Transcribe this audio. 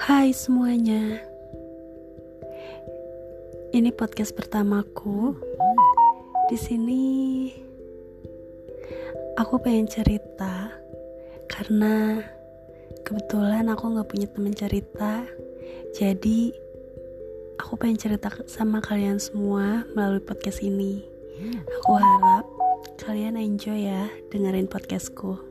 Hai semuanya. Ini podcast pertamaku. Di sini aku pengen cerita karena kebetulan aku gak punya temen cerita. Jadi aku pengen cerita sama kalian semua melalui podcast ini. Aku harap kalian enjoy ya dengerin podcastku.